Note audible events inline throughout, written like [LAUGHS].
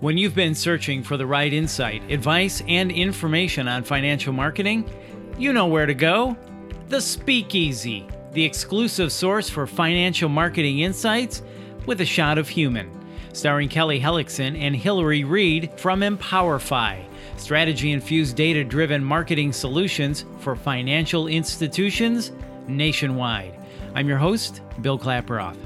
When you've been searching for the right insight, advice, and information on financial marketing, you know where to go. The Speakeasy, the exclusive source for financial marketing insights with a shot of human. Starring Kelly Hellickson and Hilary Reed from Empowerfi, strategy infused data driven marketing solutions for financial institutions nationwide. I'm your host, Bill Klaproth.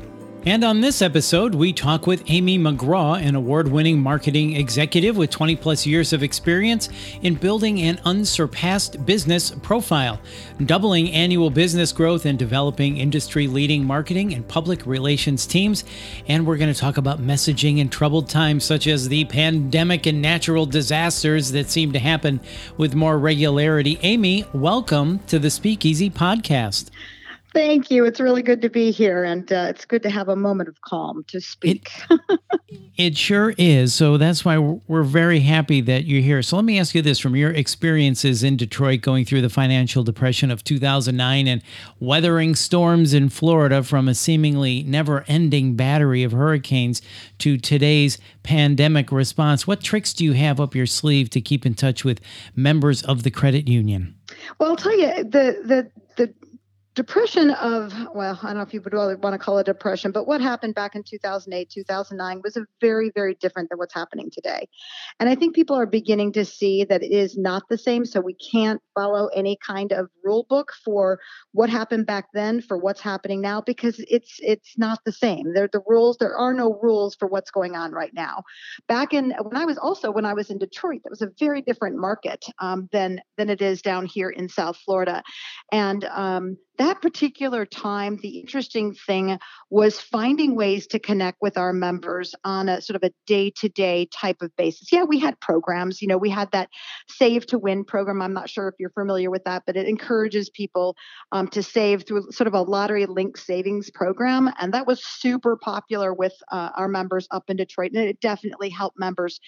And on this episode, we talk with Amy McGraw, an award winning marketing executive with 20 plus years of experience in building an unsurpassed business profile, doubling annual business growth, and developing industry leading marketing and public relations teams. And we're going to talk about messaging in troubled times, such as the pandemic and natural disasters that seem to happen with more regularity. Amy, welcome to the Speakeasy podcast. Thank you. It's really good to be here, and uh, it's good to have a moment of calm to speak. It, [LAUGHS] it, sure is. So that's why we're very happy that you're here. So let me ask you this from your experiences in Detroit going through the financial depression of 2009 and weathering storms in Florida from a seemingly never ending battery of hurricanes to today's pandemic response. What tricks do you have up your sleeve to keep in touch with members of the credit union? Well, I'll tell you, the, the, the depression of well i don't know if you would really want to call it depression but what happened back in 2008 2009 was very very different than what's happening today. And i think people are beginning to see that it is not the same so we can't follow any kind of rule book for what happened back then for what's happening now because it's it's not the same. There the rules there are no rules for what's going on right now. Back in when i was also when i was in detroit that was a very different market um, than than it is down here in south florida. And um, that particular time, the interesting thing was finding ways to connect with our members on a sort of a day to day type of basis. Yeah, we had programs. You know, we had that Save to Win program. I'm not sure if you're familiar with that, but it encourages people um, to save through sort of a lottery linked savings program. And that was super popular with uh, our members up in Detroit. And it definitely helped members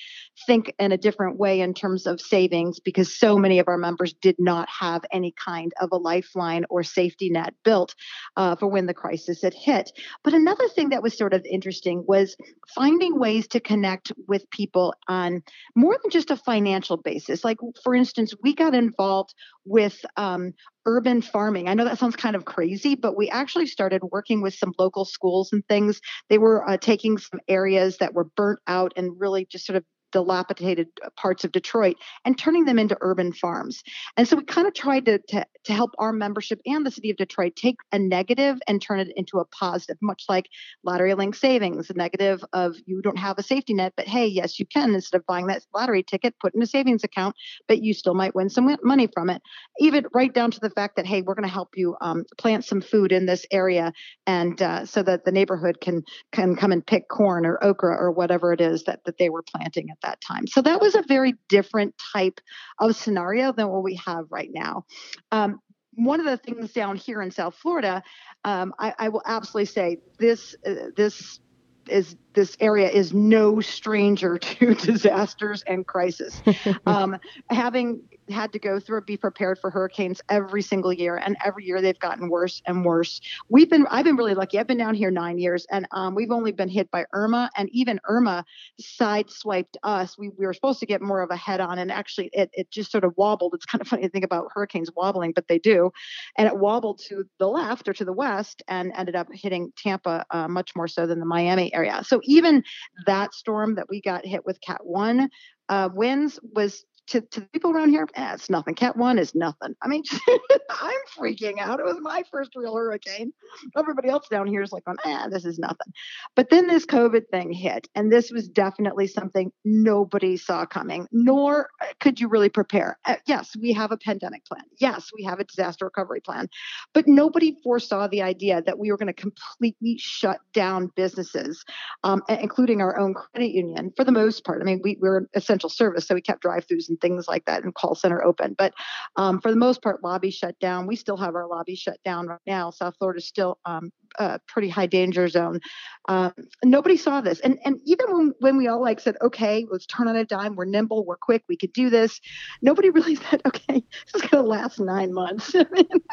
think in a different way in terms of savings because so many of our members did not have any kind of a lifeline or safety safety net built uh, for when the crisis had hit. But another thing that was sort of interesting was finding ways to connect with people on more than just a financial basis. Like, for instance, we got involved with um, urban farming. I know that sounds kind of crazy, but we actually started working with some local schools and things. They were uh, taking some areas that were burnt out and really just sort of dilapidated parts of Detroit and turning them into urban farms. And so we kind of tried to, to, to help our membership and the city of Detroit take a negative and turn it into a positive, much like lottery link savings, a negative of you don't have a safety net, but hey, yes, you can. Instead of buying that lottery ticket, put in a savings account, but you still might win some money from it. Even right down to the fact that, hey, we're going to help you um, plant some food in this area and uh, so that the neighborhood can can come and pick corn or okra or whatever it is that, that they were planting at that time. So that was a very different type of scenario than what we have right now. Um, one of the things down here in South Florida, um, I, I, will absolutely say this uh, this is this area is no stranger [LAUGHS] to disasters and crisis. [LAUGHS] um, having had to go through be prepared for hurricanes every single year, and every year they've gotten worse and worse. We've been I've been really lucky. I've been down here nine years, and um, we've only been hit by Irma, and even Irma sideswiped us. We, we were supposed to get more of a head on, and actually it it just sort of wobbled. It's kind of funny to think about hurricanes wobbling, but they do, and it wobbled to the left or to the west, and ended up hitting Tampa uh, much more so than the Miami area. So even that storm that we got hit with Cat One uh, winds was to, to the people around here, eh, it's nothing. Cat one is nothing. I mean, [LAUGHS] I'm freaking out. It was my first real hurricane. Everybody else down here is like, ah, this is nothing. But then this COVID thing hit, and this was definitely something nobody saw coming, nor uh, could you really prepare. Uh, yes, we have a pandemic plan. Yes, we have a disaster recovery plan, but nobody foresaw the idea that we were going to completely shut down businesses, um, including our own credit union for the most part. I mean, we, we're essential service, so we kept drive-throughs and and things like that and call center open. But um, for the most part, lobby shut down. We still have our lobby shut down right now. South Florida is still um, a pretty high danger zone. Um, nobody saw this. And, and even when, when we all like said, okay, let's turn on a dime, we're nimble, we're quick, we could do this. Nobody [LAUGHS] really said, okay, this is going to last nine months. [LAUGHS]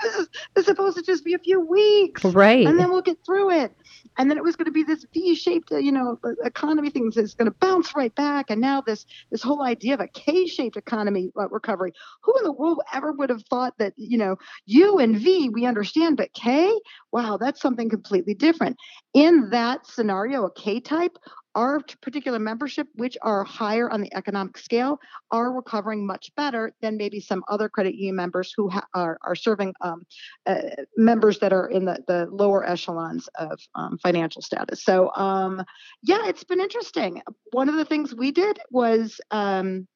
This, is, this is supposed to just be a few weeks. Right. And then we'll get through it. And then it was going to be this V-shaped, uh, you know, economy thing that's going to bounce right back, and now this this whole idea of a K-shaped economy uh, recovery. Who in the world ever would have thought that, you know, U and V we understand, but K, wow, that's something completely different. In that scenario, a K type, our particular membership, which are higher on the economic scale, are recovering much better than maybe some other credit union members who ha- are, are serving um, uh, members that are in the, the lower echelons of um, financial status. So, um, yeah, it's been interesting. One of the things we did was um,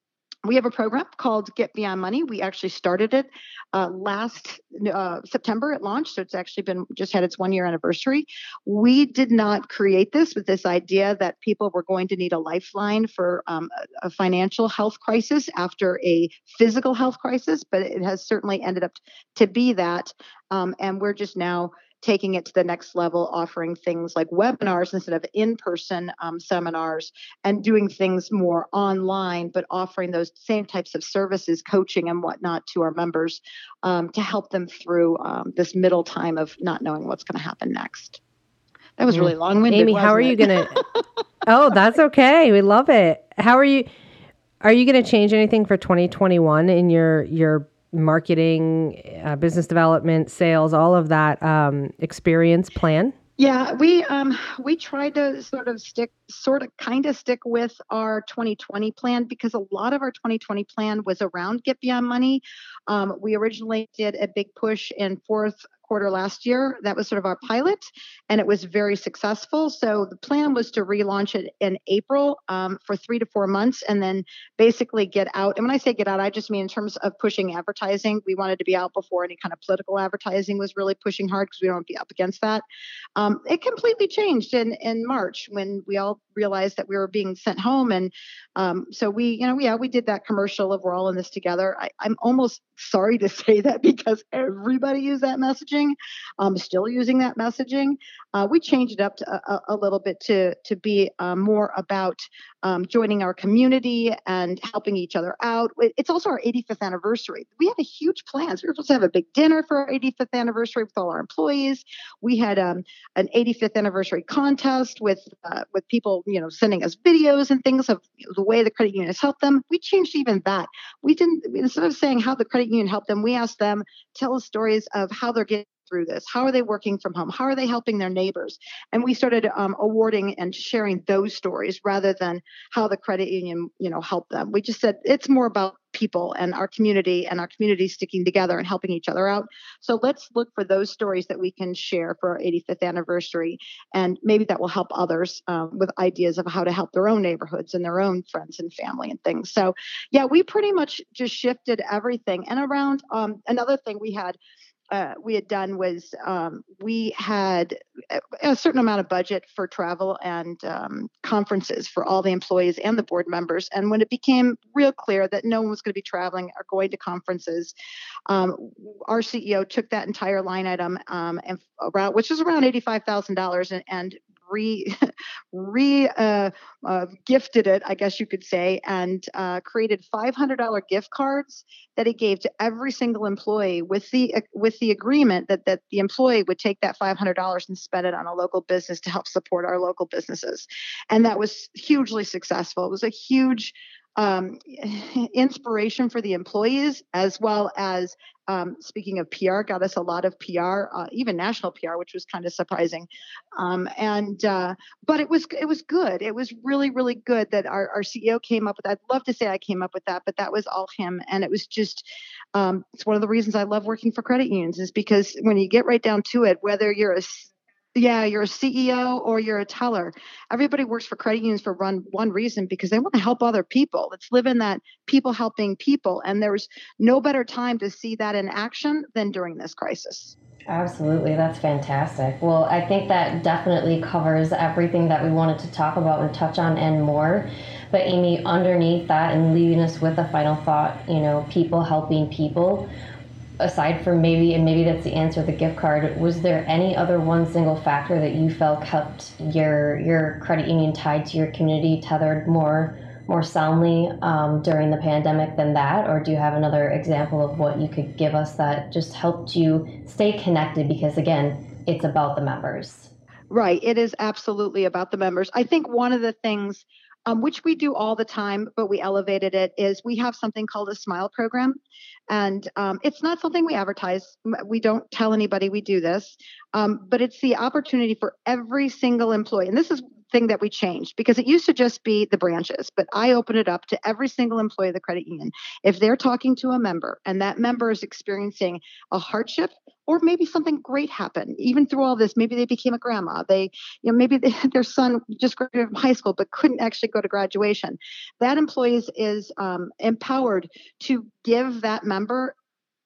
we have a program called Get Beyond Money. We actually started it uh, last uh, September. It launched, so it's actually been just had its one year anniversary. We did not create this with this idea that people were going to need a lifeline for um, a financial health crisis after a physical health crisis, but it has certainly ended up to be that. Um, and we're just now taking it to the next level, offering things like webinars instead of in person um, seminars and doing things more online, but offering those same types of services, coaching and whatnot to our members um, to help them through um, this middle time of not knowing what's going to happen next. That was really long winded. Amy, how are you going [LAUGHS] to? Oh, that's okay. We love it. How are you? Are you going to change anything for 2021 in your your marketing, uh, business development, sales, all of that um, experience plan? Yeah, we um we tried to sort of stick sort of kind of stick with our 2020 plan because a lot of our 2020 plan was around Get Beyond Money. Um, we originally did a big push in fourth quarter last year. That was sort of our pilot, and it was very successful. So the plan was to relaunch it in April um, for three to four months, and then basically get out. And when I say get out, I just mean in terms of pushing advertising. We wanted to be out before any kind of political advertising was really pushing hard because we don't want to be up against that. Um, it completely changed in in March when we all realized that we were being sent home, and um, so we, you know, yeah, we did that commercial of we're all in this together. I, I'm almost sorry to [LAUGHS] say that because everybody used that messaging. I'm still using that messaging. Uh, we changed it up a, a, little bit to to be uh, more about um, joining our community and helping each other out. It's also our 85th anniversary. We had a huge plans. We were supposed to have a big dinner for our 85th anniversary with all our employees. We had um, an 85th anniversary contest with uh, with people, you know, sending us videos and things of the way the credit union has helped them. We changed even that. We didn't instead of saying how the credit union help them, we ask them tell us stories of how they're getting through this? How are they working from home? How are they helping their neighbors? And we started um, awarding and sharing those stories rather than how the credit union, you know, helped them. We just said it's more about people and our community and our community sticking together and helping each other out. So let's look for those stories that we can share for our 85th anniversary, and maybe that will help others um, with ideas of how to help their own neighborhoods and their own friends and family and things. So yeah, we pretty much just shifted everything. And around um, another thing we had uh, we had done was um, we had a certain amount of budget for travel and um, conferences for all the employees and the board members. And when it became real clear that no one was going to be traveling or going to conferences, um, our CEO took that entire line item um, and around, which was around eighty-five thousand dollars, and re [LAUGHS] re uh, uh, gifted it, I guess you could say, and uh, created $500 gift cards that he gave to every single employee with the uh, with the agreement that that the employee would take that $500 and spend it on a local business to help support our local businesses, and that was hugely successful. It was a huge um, inspiration for the employees as well as um, speaking of PR, got us a lot of PR, uh, even national PR, which was kind of surprising. Um, and uh, but it was it was good. It was really really good that our, our CEO came up with. I'd love to say I came up with that, but that was all him. And it was just um, it's one of the reasons I love working for credit unions is because when you get right down to it, whether you're a yeah, you're a CEO or you're a teller. Everybody works for credit unions for one one reason because they want to help other people. Let's live in that people helping people, and there's no better time to see that in action than during this crisis. Absolutely, that's fantastic. Well, I think that definitely covers everything that we wanted to talk about and touch on and more. But Amy, underneath that and leaving us with a final thought, you know, people helping people aside from maybe and maybe that's the answer the gift card was there any other one single factor that you felt kept your your credit union tied to your community tethered more more soundly um, during the pandemic than that or do you have another example of what you could give us that just helped you stay connected because again it's about the members Right. It is absolutely about the members. I think one of the things um, which we do all the time, but we elevated it, is we have something called a Smile program. And um, it's not something we advertise. We don't tell anybody we do this, um, but it's the opportunity for every single employee. And this is thing that we changed because it used to just be the branches, but I open it up to every single employee of the credit union. If they're talking to a member and that member is experiencing a hardship or maybe something great happened, even through all this, maybe they became a grandma, they, you know, maybe they, [LAUGHS] their son just graduated from high school but couldn't actually go to graduation. That employee is um, empowered to give that member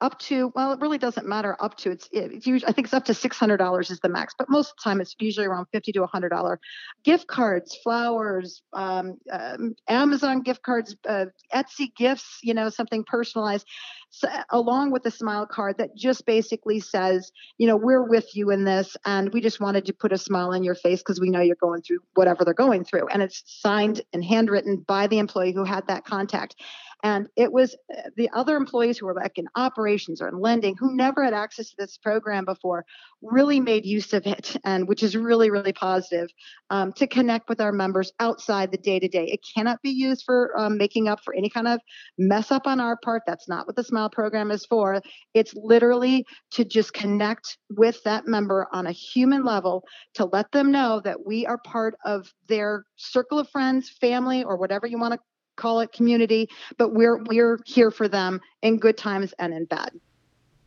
up to well it really doesn't matter up to it's it's usually i think it's up to $600 is the max but most of the time it's usually around 50 to $100 gift cards flowers um, um, amazon gift cards uh, etsy gifts you know something personalized so, along with a smile card that just basically says you know we're with you in this and we just wanted to put a smile on your face because we know you're going through whatever they're going through and it's signed and handwritten by the employee who had that contact and it was uh, the other employees who were like in operations or in lending who never had access to this program before really made use of it, [LAUGHS] and which is really, really positive um, to connect with our members outside the day to day. It cannot be used for um, making up for any kind of mess up on our part. That's not what the Smile program is for. It's literally to just connect with that member on a human level to let them know that we are part of their circle of friends, family, or whatever you want to call it community, but we're we're here for them in good times and in bad.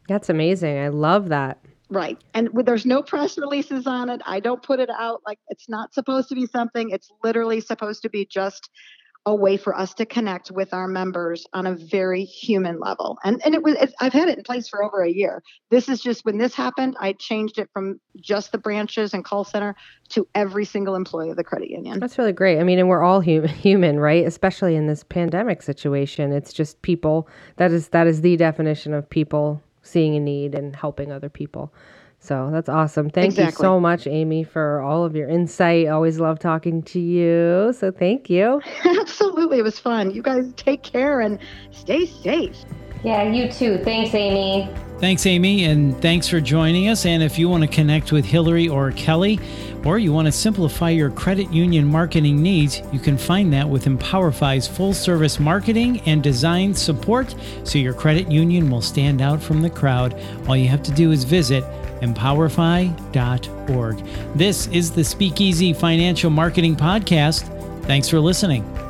That's amazing. I love that. Right. And there's no press releases on it. I don't put it out like it's not supposed to be something. It's literally supposed to be just a way for us to connect with our members on a very human level. And and it was I've had it in place for over a year. This is just when this happened, I changed it from just the branches and call center to every single employee of the credit union. That's really great. I mean, and we're all hum- [LAUGHS] human, right? Especially in this pandemic situation. It's just people. That is that is the definition of people seeing a need and helping other people. So that's awesome. Thank exactly. you so much, Amy, for all of your insight. Always love talking to you. So thank you. [LAUGHS] Absolutely. It was fun. You guys take care and stay safe. Yeah, you too. Thanks, Amy. Thanks, Amy, and thanks for joining us. And if you want to connect with Hilary or Kelly, or you want to simplify your credit union marketing needs, you can find that with Empowerfi's full service marketing and design support so your credit union will stand out from the crowd. All you have to do is visit empowerfi.org. This is the Speakeasy Financial Marketing Podcast. Thanks for listening.